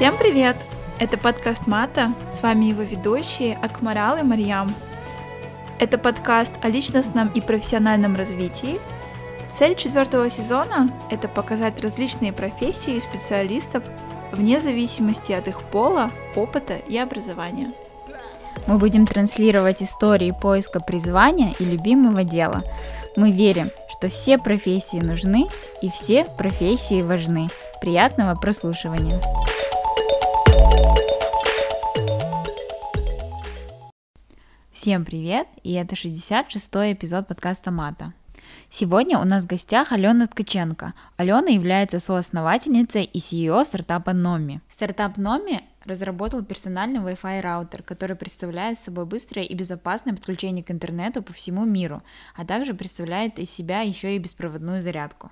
Всем привет! Это подкаст Мата, с вами его ведущие Акмарал и Марьям. Это подкаст о личностном и профессиональном развитии. Цель четвертого сезона – это показать различные профессии и специалистов вне зависимости от их пола, опыта и образования. Мы будем транслировать истории поиска призвания и любимого дела. Мы верим, что все профессии нужны и все профессии важны. Приятного прослушивания! Всем привет, и это 66-й эпизод подкаста Мата. Сегодня у нас в гостях Алена Ткаченко. Алена является соосновательницей и CEO стартапа Номи. Стартап Номи разработал персональный Wi-Fi раутер, который представляет собой быстрое и безопасное подключение к интернету по всему миру, а также представляет из себя еще и беспроводную зарядку.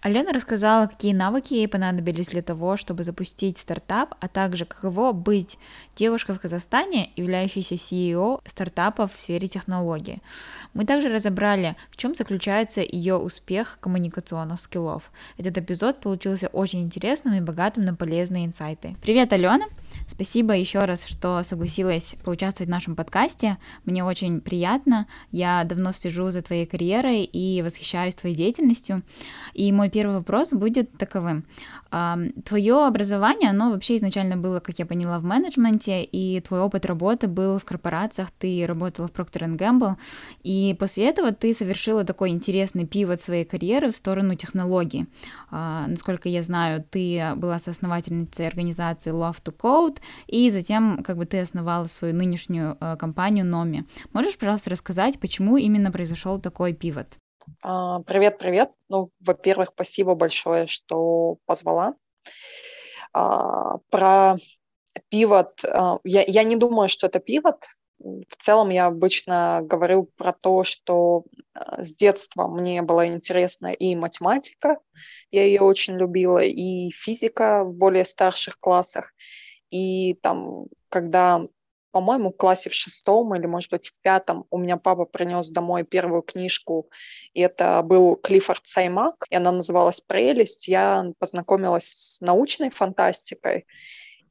Алена рассказала, какие навыки ей понадобились для того, чтобы запустить стартап, а также каково быть девушкой в Казахстане, являющейся CEO стартапов в сфере технологий. Мы также разобрали, в чем заключается ее успех коммуникационных скиллов. Этот эпизод получился очень интересным и богатым на полезные инсайты. Привет, Алена! Спасибо еще раз, что согласилась поучаствовать в нашем подкасте. Мне очень приятно. Я давно слежу за твоей карьерой и восхищаюсь твоей деятельностью. И мой первый вопрос будет таковым. Твое образование, оно вообще изначально было, как я поняла, в менеджменте, и твой опыт работы был в корпорациях, ты работала в Procter Gamble, и после этого ты совершила такой интересный пивот своей карьеры в сторону технологий. А, насколько я знаю, ты была соосновательницей организации Love to Code, и затем как бы ты основала свою нынешнюю э, компанию Nomi. Можешь, пожалуйста, рассказать, почему именно произошел такой пивот? А, привет, привет. Ну, во-первых, спасибо большое, что позвала. А, про пивот. Я, я не думаю, что это пивот. В целом я обычно говорю про то, что с детства мне была интересна и математика, я ее очень любила, и физика в более старших классах. И там, когда по-моему, в классе в шестом или, может быть, в пятом у меня папа принес домой первую книжку, и это был Клиффорд Саймак, и она называлась «Прелесть». Я познакомилась с научной фантастикой,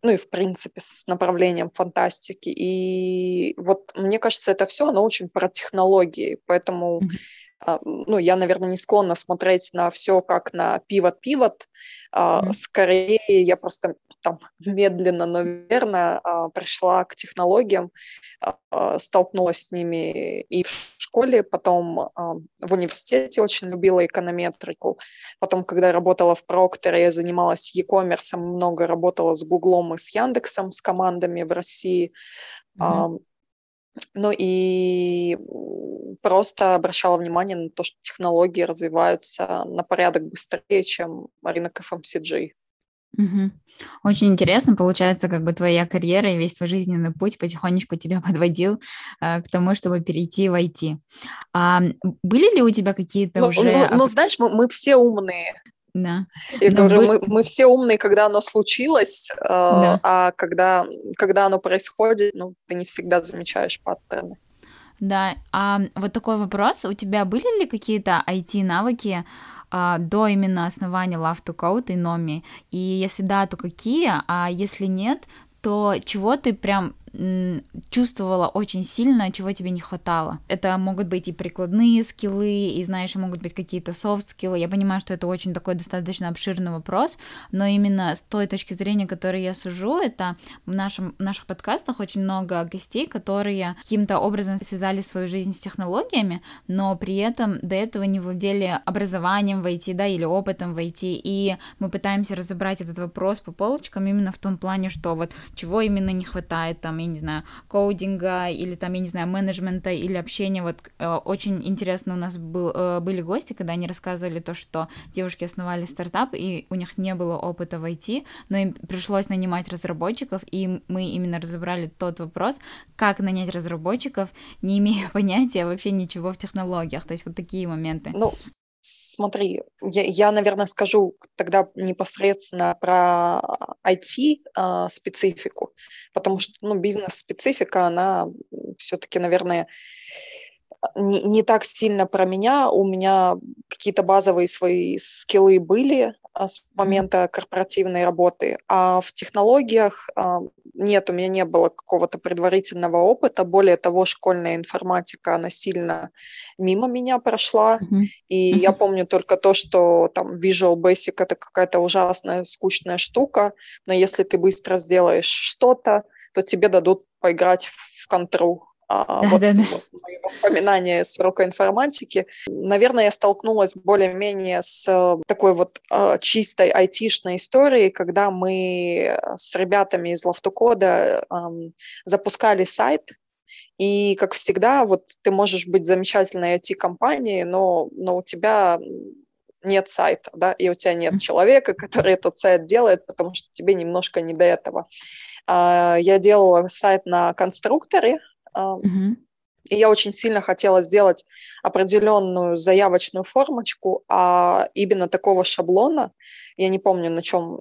ну и, в принципе, с направлением фантастики. И вот, мне кажется, это все, оно очень про технологии, поэтому mm-hmm. Ну, я, наверное, не склонна смотреть на все как на пивот-пивот. Mm-hmm. Скорее, я просто там медленно, но верно а, пришла к технологиям, а, столкнулась с ними и в школе, потом а, в университете очень любила эконометрику. Потом, когда работала в Прокторе, я занималась e-commerce, много работала с Гуглом и с Яндексом, с командами в России. Mm-hmm. Ну и просто обращала внимание на то, что технологии развиваются на порядок быстрее, чем рынок FMCG. Угу. Очень интересно, получается, как бы твоя карьера и весь твой жизненный путь потихонечку тебя подводил э, к тому, чтобы перейти в IT. А, были ли у тебя какие-то ну, уже... Ну, ну знаешь, мы, мы все умные. Да. Я Но говорю, вы... мы, мы все умные, когда оно случилось, э, да. а когда, когда оно происходит, ну, ты не всегда замечаешь паттерны. Да, а вот такой вопрос, у тебя были ли какие-то IT-навыки, а, до именно основания Love to Code и Nomi? И если да, то какие? А если нет, то чего ты прям чувствовала очень сильно, чего тебе не хватало. Это могут быть и прикладные скиллы, и, знаешь, могут быть какие-то софт-скиллы. Я понимаю, что это очень такой достаточно обширный вопрос, но именно с той точки зрения, которой я сужу, это в, нашем, в наших подкастах очень много гостей, которые каким-то образом связали свою жизнь с технологиями, но при этом до этого не владели образованием в IT, да, или опытом в IT, и мы пытаемся разобрать этот вопрос по полочкам именно в том плане, что вот чего именно не хватает там, не знаю, коудинга или там, я не знаю, менеджмента или общения. Вот э, очень интересно у нас был, э, были гости, когда они рассказывали то, что девушки основали стартап, и у них не было опыта в IT, но им пришлось нанимать разработчиков, и мы именно разобрали тот вопрос, как нанять разработчиков, не имея понятия вообще ничего в технологиях. То есть вот такие моменты. Ну, Смотри, я, я, наверное, скажу тогда непосредственно про IT-специфику, а, потому что ну, бизнес-специфика, она все-таки, наверное, не, не так сильно про меня. У меня какие-то базовые свои скиллы были, а, с момента корпоративной работы, а в технологиях а, нет, у меня не было какого-то предварительного опыта. Более того, школьная информатика, она сильно мимо меня прошла. Mm-hmm. И mm-hmm. я помню только то, что там Visual Basic это какая-то ужасная, скучная штука, но если ты быстро сделаешь что-то, то тебе дадут поиграть в контру. А, да, вот, да, да. вот мои воспоминания с урока информатики. Наверное, я столкнулась более-менее с э, такой вот э, чистой айтишной историей, когда мы с ребятами из Лофтукода э, запускали сайт, и, как всегда, вот ты можешь быть замечательной IT-компанией, но, но у тебя нет сайта, да, и у тебя нет человека, который этот сайт делает, потому что тебе немножко не до этого. А, я делала сайт на конструкторе, Mm-hmm. И я очень сильно хотела сделать определенную заявочную формочку, а именно такого шаблона, я не помню, на чем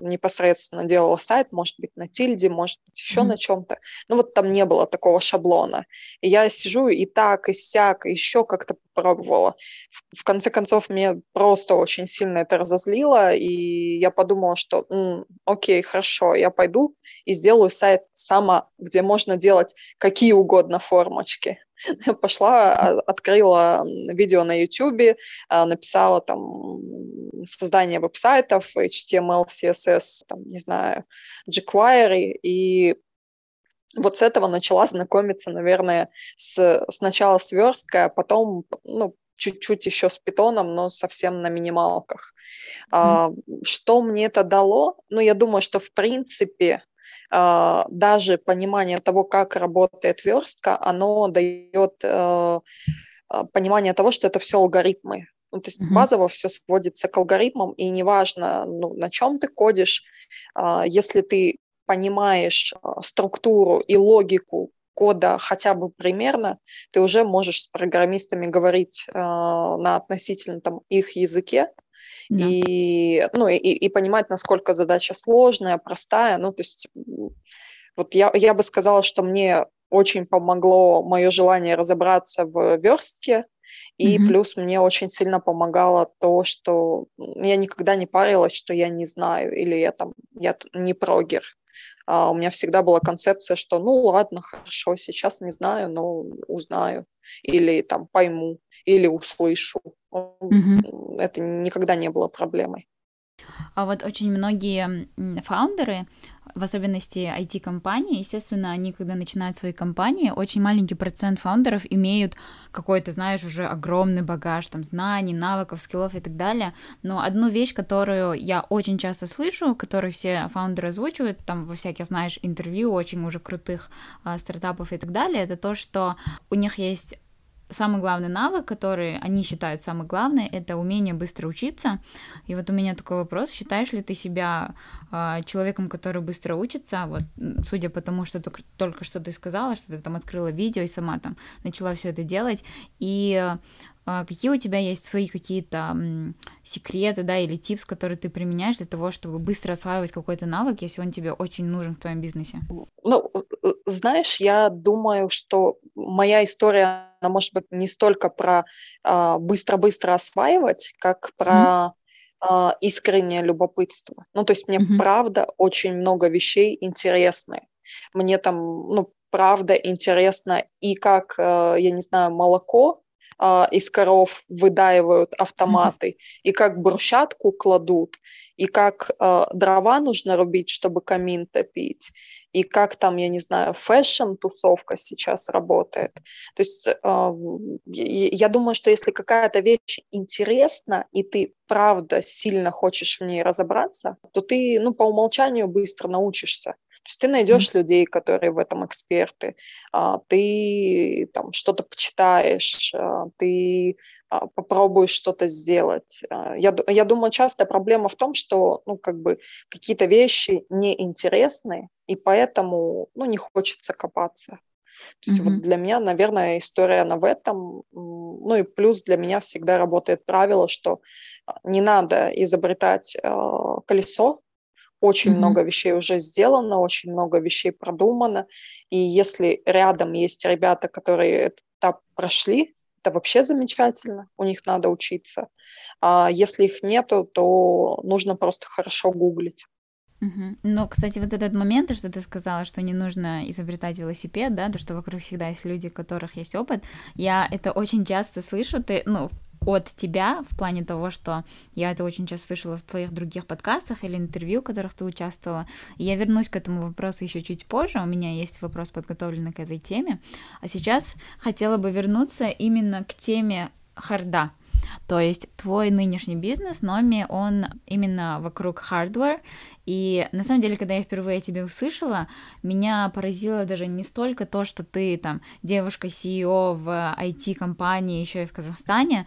непосредственно делала сайт, может быть, на тильде, может быть, еще mm-hmm. на чем-то. Но вот там не было такого шаблона. И я сижу и так, и сяк, и еще как-то попробовала. В, в конце концов, мне просто очень сильно это разозлило, и я подумала, что м, окей, хорошо, я пойду и сделаю сайт сама, где можно делать какие угодно формочки. пошла, а, открыла видео на YouTube, а, написала там создание веб-сайтов, HTML, CSS, там, не знаю, jQuery, и вот с этого начала знакомиться, наверное, с, сначала с версткой, а потом, ну, чуть-чуть еще с питоном, но совсем на минималках. Mm-hmm. А, что мне это дало? Ну, я думаю, что в принципе даже понимание того, как работает верстка, оно дает э, а, понимание того, что это все алгоритмы. Ну, то есть mm-hmm. базово все сводится к алгоритмам, и неважно, ну, на чем ты кодишь, а, если ты понимаешь структуру и логику кода хотя бы примерно, ты уже можешь с программистами говорить э, на относительно там, их языке, да. и, ну, и, и понимать, насколько задача сложная, простая. Ну, то есть вот я, я бы сказала, что мне очень помогло мое желание разобраться в верстке, и mm-hmm. плюс мне очень сильно помогало то, что я никогда не парилась, что я не знаю, или я там я не прогер. А у меня всегда была концепция, что ну ладно, хорошо, сейчас не знаю, но узнаю, или там пойму, или услышу. Mm-hmm. Это никогда не было проблемой. А вот очень многие фаундеры, в особенности IT-компании, естественно, они, когда начинают свои компании, очень маленький процент фаундеров имеют какой-то, знаешь, уже огромный багаж там знаний, навыков, скиллов и так далее. Но одну вещь, которую я очень часто слышу, которую все фаундеры озвучивают, там во всяких, знаешь, интервью очень уже крутых э, стартапов и так далее, это то, что у них есть самый главный навык, который они считают самый главный, это умение быстро учиться. И вот у меня такой вопрос: считаешь ли ты себя э, человеком, который быстро учится? Вот, судя по тому, что только, только что ты сказала, что ты там открыла видео и сама там начала все это делать, и какие у тебя есть свои какие-то секреты, да, или типс, которые ты применяешь для того, чтобы быстро осваивать какой-то навык, если он тебе очень нужен в твоем бизнесе? Ну, знаешь, я думаю, что моя история, она может быть не столько про а, быстро-быстро осваивать, как про mm-hmm. искреннее любопытство. Ну, то есть мне mm-hmm. правда очень много вещей интересны. Мне там, ну, правда интересно и как, э, я не знаю, молоко а, из коров выдаивают автоматы, и как брусчатку кладут, и как а, дрова нужно рубить, чтобы камин топить, и как там, я не знаю, fashion-тусовка сейчас работает. То есть а, я думаю, что если какая-то вещь интересна, и ты правда сильно хочешь в ней разобраться, то ты, ну, по умолчанию быстро научишься. То есть ты найдешь mm-hmm. людей, которые в этом эксперты, а, ты там что-то почитаешь, а, ты а, попробуешь что-то сделать. Я, я думаю, часто проблема в том, что ну, как бы какие-то вещи неинтересны, и поэтому ну, не хочется копаться. То есть mm-hmm. вот для меня, наверное, история она в этом. Ну и плюс для меня всегда работает правило, что не надо изобретать э, колесо, очень mm-hmm. много вещей уже сделано, очень много вещей продумано. И если рядом есть ребята, которые этот этап прошли, это вообще замечательно, у них надо учиться. А если их нету, то нужно просто хорошо гуглить. Угу. Ну, кстати, вот этот момент, что ты сказала, что не нужно изобретать велосипед, да, то, что вокруг всегда есть люди, у которых есть опыт, я это очень часто слышу, ты, ну, от тебя в плане того, что я это очень часто слышала в твоих других подкастах или интервью, в которых ты участвовала. И я вернусь к этому вопросу еще чуть позже. У меня есть вопрос подготовленный к этой теме. А сейчас хотела бы вернуться именно к теме харда. То есть твой нынешний бизнес, Номи, он именно вокруг hardware. И на самом деле, когда я впервые тебя услышала, меня поразило даже не столько то, что ты там девушка CEO в IT-компании еще и в Казахстане,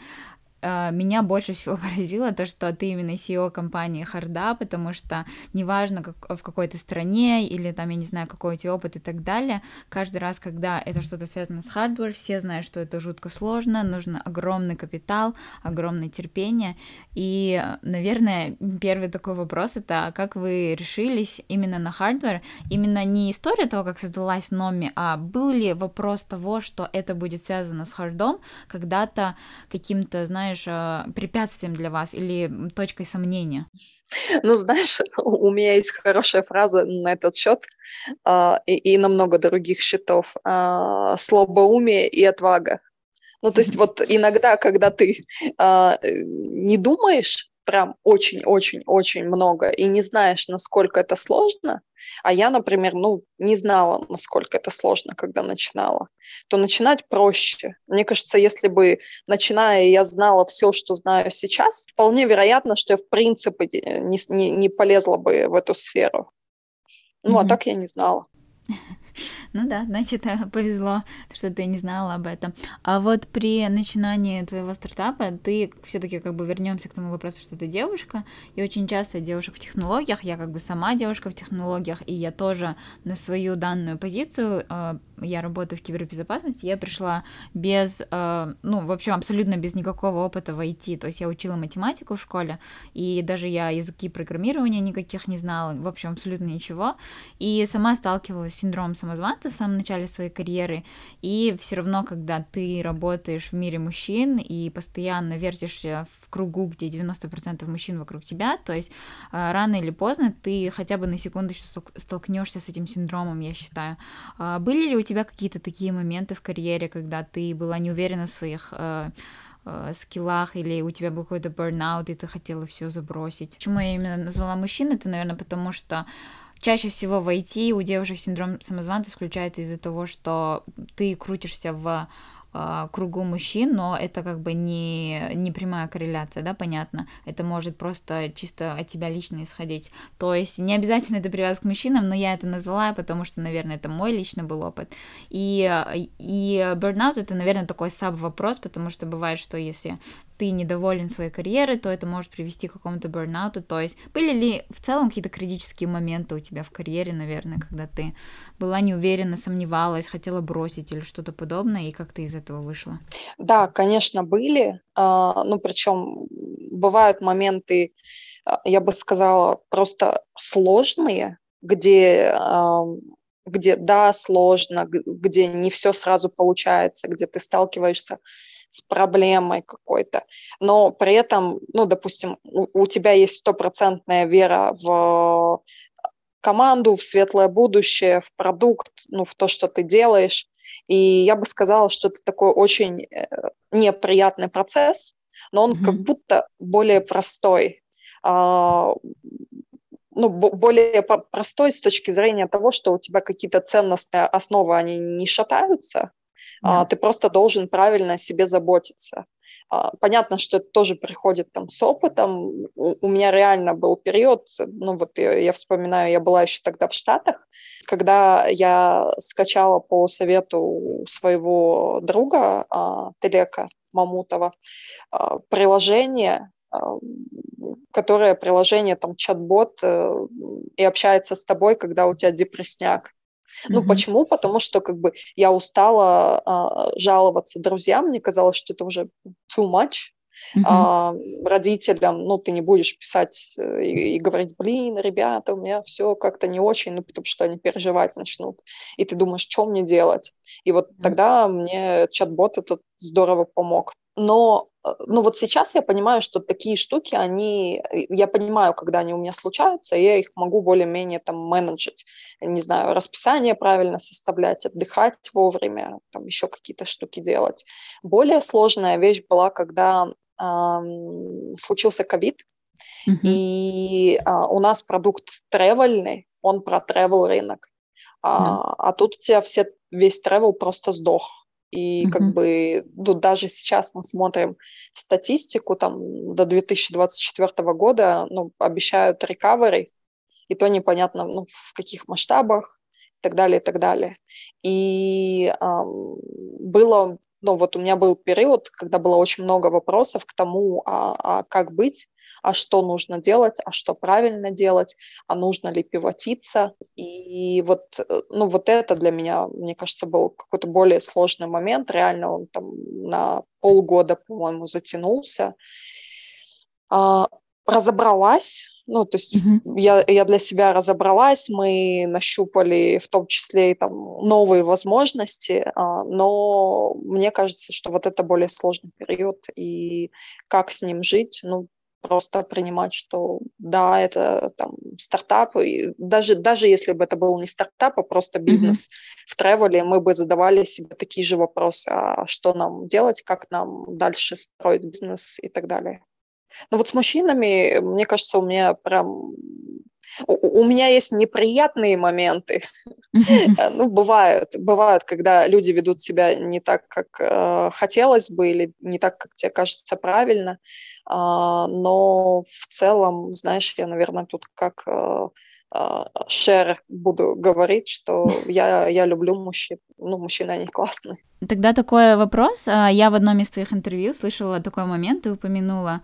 меня больше всего поразило то, что ты именно CEO компании Харда, потому что неважно, как, в какой то стране или там, я не знаю, какой у тебя опыт и так далее, каждый раз, когда это что-то связано с hardware, все знают, что это жутко сложно, нужно огромный капитал, огромное терпение, и, наверное, первый такой вопрос — это как вы решились именно на hardware, именно не история того, как создалась Номи, а был ли вопрос того, что это будет связано с hard ом, когда-то каким-то, знаешь, знаешь, а, препятствием для вас или точкой сомнения? Ну, знаешь, у меня есть хорошая фраза на этот счет э, и, и на много других счетов. Э, слабоумие и отвага. Ну, то есть вот иногда, когда ты э, не думаешь, прям очень-очень-очень много и не знаешь, насколько это сложно, а я, например, ну, не знала, насколько это сложно, когда начинала, то начинать проще. Мне кажется, если бы, начиная, я знала все, что знаю сейчас, вполне вероятно, что я, в принципе, не, не, не полезла бы в эту сферу. Ну, mm-hmm. а так я не знала. Ну да, значит, повезло, что ты не знала об этом. А вот при начинании твоего стартапа ты все-таки как бы вернемся к тому вопросу, что ты девушка, и очень часто девушек в технологиях, я как бы сама девушка в технологиях, и я тоже на свою данную позицию э, я работаю в кибербезопасности, я пришла без, э, ну, в общем, абсолютно без никакого опыта в IT, то есть я учила математику в школе, и даже я языки программирования никаких не знала, в общем, абсолютно ничего, и сама сталкивалась с синдромом самозванца в самом начале своей карьеры, и все равно, когда ты работаешь в мире мужчин и постоянно вертишься в кругу, где 90% мужчин вокруг тебя, то есть э, рано или поздно ты хотя бы на секундочку столкнешься с этим синдромом, я считаю. Э, были ли у тебя какие-то такие моменты в карьере, когда ты была не уверена в своих э, э, скиллах, или у тебя был какой-то burnout, и ты хотела все забросить. Почему я именно назвала мужчин? Это, наверное, потому что чаще всего в IT у девушек синдром самозванца исключается из-за того, что ты крутишься в а, кругу мужчин, но это как бы не, не прямая корреляция, да, понятно. Это может просто чисто от тебя лично исходить. То есть не обязательно это привязка к мужчинам, но я это назвала, потому что, наверное, это мой личный был опыт. И, и burnout это, наверное, такой саб-вопрос, потому что бывает, что если ты недоволен своей карьерой, то это может привести к какому-то бурнауту. То есть были ли в целом какие-то критические моменты у тебя в карьере, наверное, когда ты была неуверена, сомневалась, хотела бросить или что-то подобное, и как ты из этого вышла? Да, конечно, были. А, ну, причем бывают моменты, а, я бы сказала, просто сложные, где где да, сложно, где не все сразу получается, где ты сталкиваешься с проблемой какой-то, но при этом, ну, допустим, у, у тебя есть стопроцентная вера в команду, в светлое будущее, в продукт, ну, в то, что ты делаешь. И я бы сказала, что это такой очень э, неприятный процесс, но он mm-hmm. как будто более простой. А, ну, более простой с точки зрения того, что у тебя какие-то ценностные основы, они не шатаются, а, ты просто должен правильно о себе заботиться. А, понятно, что это тоже приходит там с опытом. У, меня реально был период, ну вот я, вспоминаю, я была еще тогда в Штатах, когда я скачала по совету своего друга а, Телека Мамутова а, приложение, которое приложение там чат-бот э, и общается с тобой, когда у тебя депресняк. Ну, mm-hmm. почему? Потому что как бы я устала а, жаловаться друзьям, мне казалось, что это уже too much. Uh-huh. А, родителям, ну, ты не будешь писать э, и, и говорить, блин, ребята, у меня все как-то не очень, ну, потому что они переживать начнут. И ты думаешь, что мне делать? И вот uh-huh. тогда мне чат-бот этот здорово помог. Но э, ну вот сейчас я понимаю, что такие штуки, они, э, я понимаю, когда они у меня случаются, и я их могу более-менее там менеджить, не знаю, расписание правильно составлять, отдыхать вовремя, там еще какие-то штуки делать. Более сложная вещь была, когда эм, случился ковид, mm-hmm. и э, у нас продукт тревельный, он про тревел рынок, а, mm-hmm. а тут у тебя все, весь тревел просто сдох и mm-hmm. как бы ну, даже сейчас мы смотрим статистику, там до 2024 года ну, обещают recovery, и то непонятно ну, в каких масштабах и так далее, и так далее. И эм, было, ну вот у меня был период, когда было очень много вопросов к тому, а, а как быть, а что нужно делать, а что правильно делать, а нужно ли пивотиться. И вот, э, ну, вот это для меня, мне кажется, был какой-то более сложный момент. Реально он там на полгода, по-моему, затянулся. А, разобралась, ну, то есть mm-hmm. я, я для себя разобралась, мы нащупали в том числе и там новые возможности, а, но мне кажется, что вот это более сложный период, и как с ним жить, ну, просто принимать, что да, это там стартап, и даже, даже если бы это был не стартап, а просто бизнес mm-hmm. в тревеле, мы бы задавали себе такие же вопросы, а что нам делать, как нам дальше строить бизнес и так далее. Но вот с мужчинами, мне кажется, у меня прям у, меня есть неприятные моменты. ну, бывают, бывают, когда люди ведут себя не так, как э, хотелось бы, или не так, как тебе кажется правильно. Э, но в целом, знаешь, я, наверное, тут как э, шер буду говорить, что я, я люблю мужчин. Ну, мужчины, они классные. Тогда такой вопрос. А, я в одном из твоих интервью слышала такой момент, ты упомянула,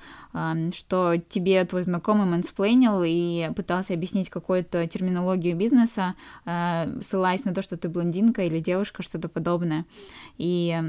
что тебе твой знакомый мэнсплейнил и пытался объяснить какую-то терминологию бизнеса, а, ссылаясь на то, что ты блондинка или девушка, что-то подобное. И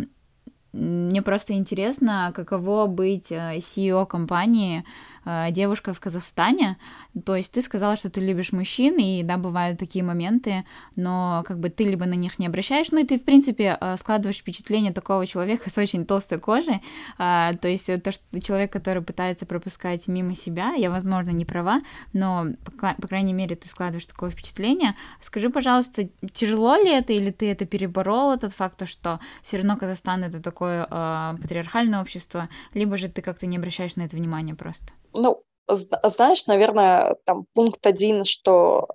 мне просто интересно, каково быть CEO компании, Э, девушка в Казахстане. То есть ты сказала, что ты любишь мужчин, и да, бывают такие моменты, но как бы ты либо на них не обращаешь, ну и ты, в принципе, э, складываешь впечатление такого человека с очень толстой кожей, э, то есть то, что человек, который пытается пропускать мимо себя, я, возможно, не права, но, по крайней мере, ты складываешь такое впечатление. Скажи, пожалуйста, тяжело ли это, или ты это переборол, тот факт, то, что все равно Казахстан — это такое э, патриархальное общество, либо же ты как-то не обращаешь на это внимания просто? Ну, знаешь, наверное, там пункт один, что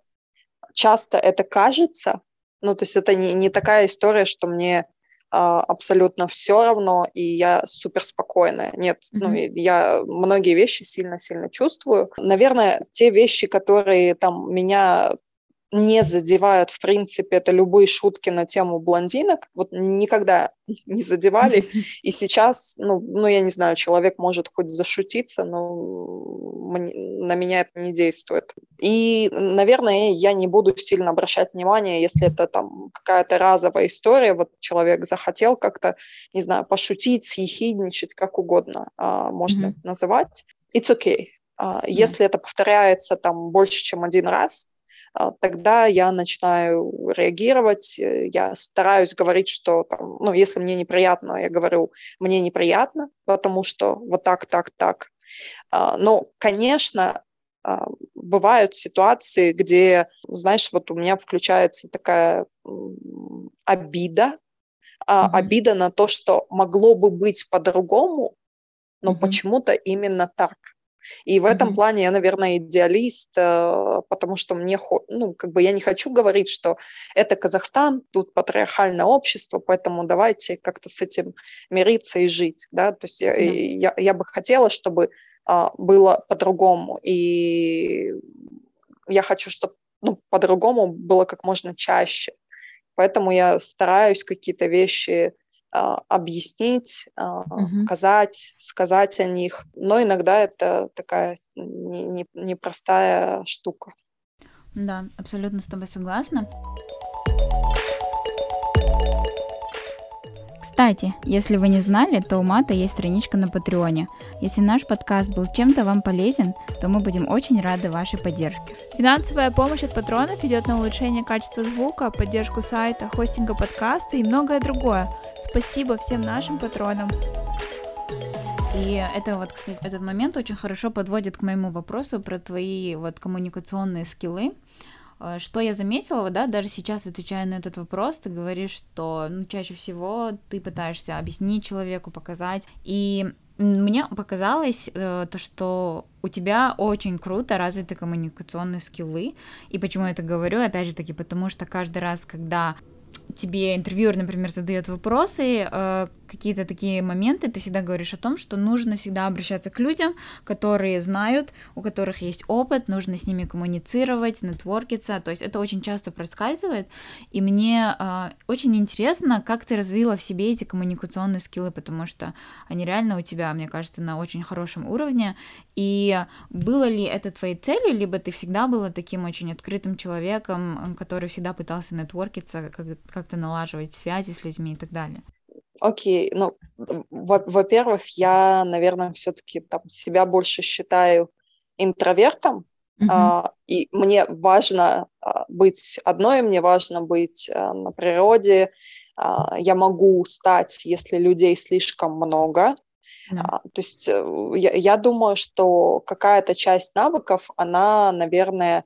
часто это кажется, ну, то есть это не, не такая история, что мне а, абсолютно все равно, и я супер спокойная. Нет, mm-hmm. ну, я многие вещи сильно-сильно чувствую. Наверное, те вещи, которые там меня не задевают, в принципе, это любые шутки на тему блондинок. Вот никогда не задевали. И сейчас, ну, ну я не знаю, человек может хоть зашутиться, но на меня это не действует. И, наверное, я не буду сильно обращать внимание, если это там какая-то разовая история, вот человек захотел как-то, не знаю, пошутить, съехидничать, как угодно а, можно mm-hmm. называть. It's okay. А, mm-hmm. Если это повторяется там больше, чем один раз, тогда я начинаю реагировать, э, я стараюсь говорить, что, там, ну, если мне неприятно, я говорю, мне неприятно, потому что вот так, так, так. А, но, конечно, а, бывают ситуации, где, знаешь, вот у меня включается такая обида, mm-hmm. обида на то, что могло бы быть по-другому, но mm-hmm. почему-то именно так. И в этом плане я, наверное, идеалист, э, потому что мне, ну, как бы я не хочу говорить, что это Казахстан, тут патриархальное общество, поэтому давайте как-то с этим мириться и жить, да, то есть я, mm-hmm. я, я бы хотела, чтобы а, было по-другому, и я хочу, чтобы ну, по-другому было как можно чаще. Поэтому я стараюсь какие-то вещи объяснить, угу. показать, сказать о них. Но иногда это такая непростая не, не штука. Да, абсолютно с тобой согласна. Кстати, если вы не знали, то у Мата есть страничка на Патреоне. Если наш подкаст был чем-то вам полезен, то мы будем очень рады вашей поддержке. Финансовая помощь от патронов идет на улучшение качества звука, поддержку сайта, хостинга подкаста и многое другое. Спасибо всем нашим патронам. И это вот, кстати, этот момент очень хорошо подводит к моему вопросу про твои вот коммуникационные скиллы. Э, что я заметила, да, даже сейчас отвечая на этот вопрос, ты говоришь, что ну, чаще всего ты пытаешься объяснить человеку, показать. И мне показалось э, то, что у тебя очень круто развиты коммуникационные скиллы. И почему я это говорю? Опять же таки, потому что каждый раз, когда тебе интервьюер, например, задает вопросы, э, какие-то такие моменты, ты всегда говоришь о том, что нужно всегда обращаться к людям, которые знают, у которых есть опыт, нужно с ними коммуницировать, нетворкиться, то есть это очень часто проскальзывает, и мне э, очень интересно, как ты развила в себе эти коммуникационные скиллы, потому что они реально у тебя, мне кажется, на очень хорошем уровне, и было ли это твоей целью, либо ты всегда была таким очень открытым человеком, который всегда пытался нетворкиться, как-то налаживать связи с людьми и так далее? Окей, ну, во-первых, я, наверное, все-таки там себя больше считаю интровертом, mm-hmm. а, и мне важно а, быть одной, мне важно быть а, на природе. А, я могу стать, если людей слишком много. Yeah. А, то есть э, я, я думаю, что какая-то часть навыков, она, наверное,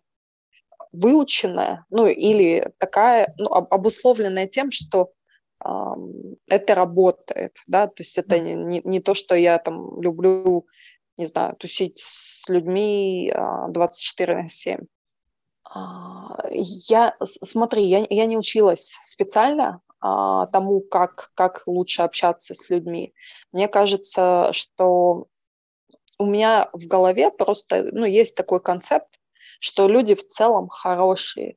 выученная, ну или такая, ну, обусловленная тем, что это работает, да, то есть это не, не, не то, что я там люблю, не знаю, тусить с людьми 24 а, на 7. А, я, смотри, я, я не училась специально а, тому, как, как лучше общаться с людьми. Мне кажется, что у меня в голове просто, ну, есть такой концепт, что люди в целом хорошие,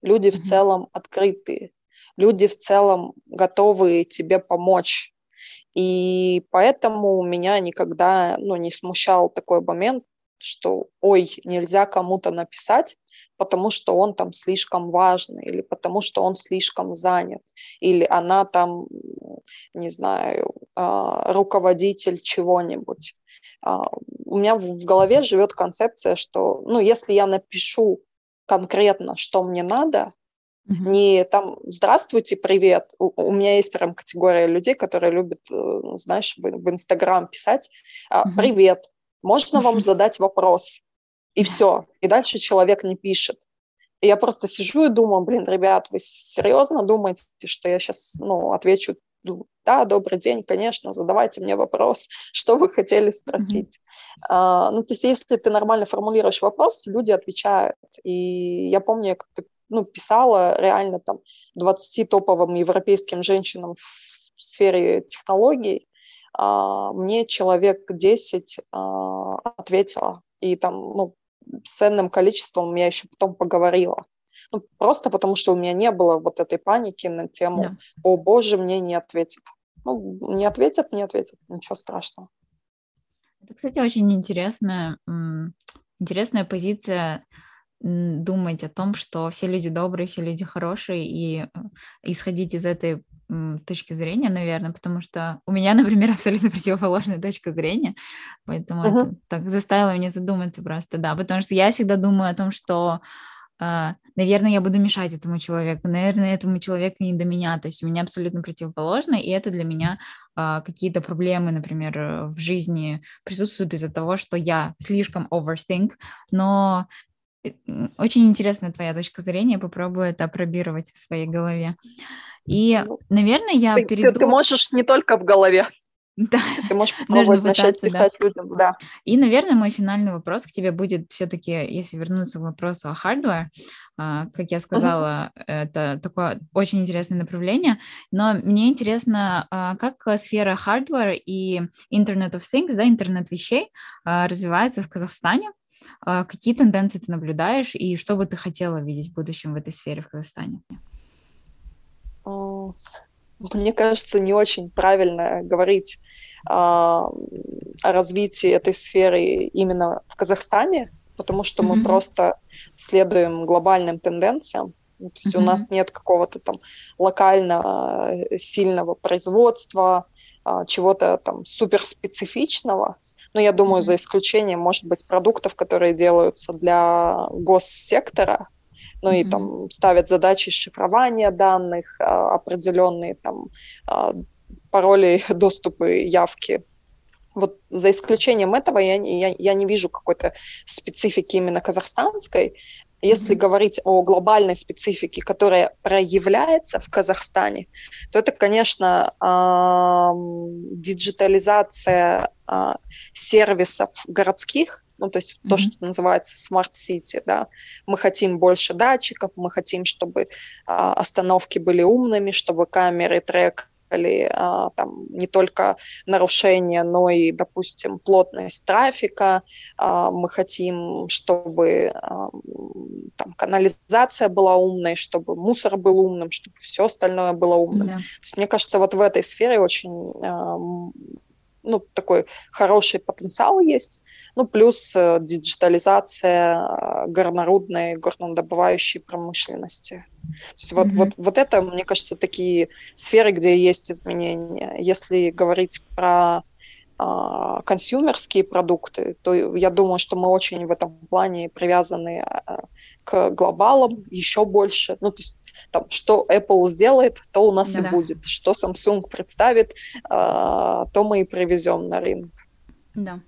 люди mm-hmm. в целом открытые, люди в целом готовы тебе помочь. И поэтому меня никогда ну, не смущал такой момент, что ой, нельзя кому-то написать, потому что он там слишком важный, или потому что он слишком занят, или она там, не знаю, а, руководитель чего-нибудь. А, у меня в голове живет концепция, что, ну, если я напишу конкретно, что мне надо, Mm-hmm. Не там «Здравствуйте, привет». У, у меня есть прям категория людей, которые любят, э, знаешь, в, в Инстаграм писать mm-hmm. «Привет, можно вам задать вопрос?» И все. И дальше человек не пишет. И я просто сижу и думаю, блин, ребят, вы серьезно думаете, что я сейчас ну, отвечу да, добрый день, конечно, задавайте мне вопрос, что вы хотели спросить. Mm-hmm. А, ну, то есть, если ты нормально формулируешь вопрос, люди отвечают. И я помню, я как-то ну, писала реально там 20 топовым европейским женщинам в сфере технологий, мне человек 10 а, ответила, и там, ну, с ценным количеством я еще потом поговорила. Ну, просто потому, что у меня не было вот этой паники на тему да. «О, боже, мне не ответит». Ну, не ответят, не ответят, ничего страшного. Это, кстати, очень интересная, интересная позиция думать о том, что все люди добрые, все люди хорошие, и э, исходить из этой точки зрения, наверное, потому что у меня, например, абсолютно противоположная точка зрения, поэтому uh-huh. это так заставило меня задуматься просто, да, потому что я всегда думаю о том, что Uh, наверное, я буду мешать этому человеку, наверное, этому человеку не до меня, то есть у меня абсолютно противоположно, и это для меня uh, какие-то проблемы, например, в жизни присутствуют из-за того, что я слишком overthink, но очень интересная твоя точка зрения, попробую это опробировать в своей голове. И, ну, наверное, я ты, перейду... Ты, ты можешь не только в голове. Да. Ты можешь попробовать начать писать да. людям, да. И, наверное, мой финальный вопрос к тебе будет все-таки, если вернуться к вопросу о hardware, а, как я сказала, uh-huh. это такое очень интересное направление, но мне интересно, а, как сфера hardware и Internet of Things, да, интернет вещей а, развивается в Казахстане, какие тенденции ты наблюдаешь и что бы ты хотела видеть в будущем в этой сфере в Казахстане? Мне кажется, не очень правильно говорить а, о развитии этой сферы именно в Казахстане, потому что mm-hmm. мы просто следуем глобальным тенденциям. Ну, то есть mm-hmm. у нас нет какого-то там локально э, сильного производства, а, чего-то там суперспецифичного. Но я думаю, за исключением, может быть, продуктов, которые делаются для госсектора, ну mm-hmm. и там ставят задачи шифрования данных, а, определенные там а, пароли, доступы, явки. Вот за исключением этого я, я, я не вижу какой-то специфики именно казахстанской. Если говорить о глобальной специфике, которая проявляется в Казахстане, то это, конечно, диджитализация э, сервисов городских, ну, то есть mm-hmm. то, что называется Smart City, да. Мы хотим больше датчиков, мы хотим, чтобы э, остановки были умными, чтобы камеры трек или а, там не только нарушения, но и, допустим, плотность трафика. А, мы хотим, чтобы а, там канализация была умной, чтобы мусор был умным, чтобы все остальное было умным. Да. То есть, мне кажется, вот в этой сфере очень а, ну, такой хороший потенциал есть. Ну, плюс э, диджитализация горнорудной, горнодобывающей промышленности. То есть mm-hmm. вот, вот, вот это, мне кажется, такие сферы, где есть изменения. Если говорить про а, консюмерские продукты, то я думаю, что мы очень в этом плане привязаны а, к глобалам еще больше. Ну, то есть там, что Apple сделает, то у нас да. и будет. Что Samsung представит, а, то мы и привезем на рынок. Да.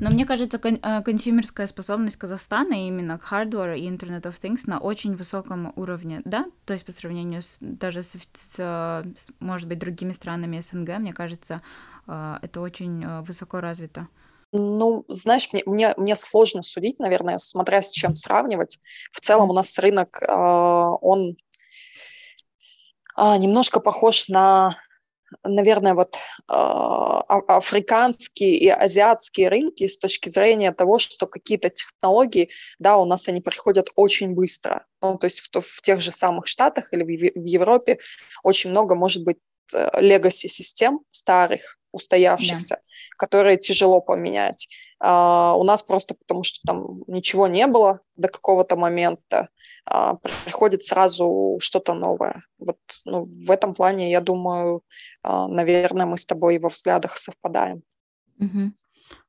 Но мне кажется, кон- э, консюмерская способность Казахстана именно к hardware и Internet of Things на очень высоком уровне, да? То есть по сравнению с, даже с, с, может быть, другими странами СНГ, мне кажется, э, это очень э, высоко развито. Ну, знаешь, мне, мне, мне сложно судить, наверное, смотря с чем сравнивать. В целом у нас рынок, он немножко похож на наверное, вот э, африканские и азиатские рынки с точки зрения того, что какие-то технологии, да, у нас они приходят очень быстро. Ну, то есть в, в тех же самых Штатах или в Европе очень много может быть легаси систем старых, устоявшихся, да. которые тяжело поменять. А, у нас просто потому, что там ничего не было до какого-то момента, а, приходит сразу что-то новое. Вот ну, в этом плане, я думаю, а, наверное, мы с тобой во взглядах совпадаем. Угу.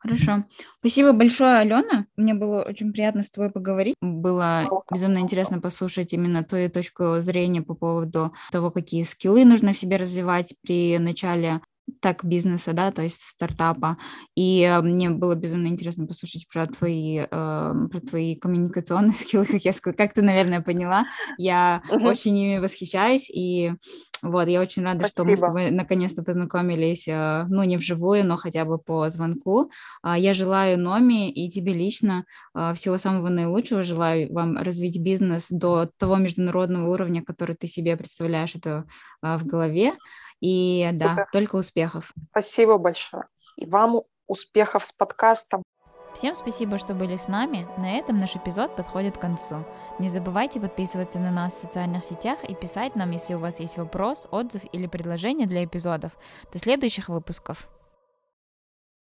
Хорошо. Спасибо большое, Алена. Мне было очень приятно с тобой поговорить. Было безумно интересно послушать именно твою точку зрения по поводу того, какие скиллы нужно в себе развивать при начале так бизнеса, да, то есть стартапа. И э, мне было безумно интересно послушать про твои, э, про твои коммуникационные скиллы, как я сказала, как ты, наверное, поняла. Я uh-huh. очень ими восхищаюсь, и вот, я очень рада, Спасибо. что мы с тобой наконец-то познакомились, э, ну, не вживую, но хотя бы по звонку. Э, я желаю Номи и тебе лично э, всего самого наилучшего, желаю вам развить бизнес до того международного уровня, который ты себе представляешь это э, в голове. И Супер. да, только успехов. Спасибо большое. И вам успехов с подкастом. Всем спасибо, что были с нами. На этом наш эпизод подходит к концу. Не забывайте подписываться на нас в социальных сетях и писать нам, если у вас есть вопрос, отзыв или предложение для эпизодов. До следующих выпусков.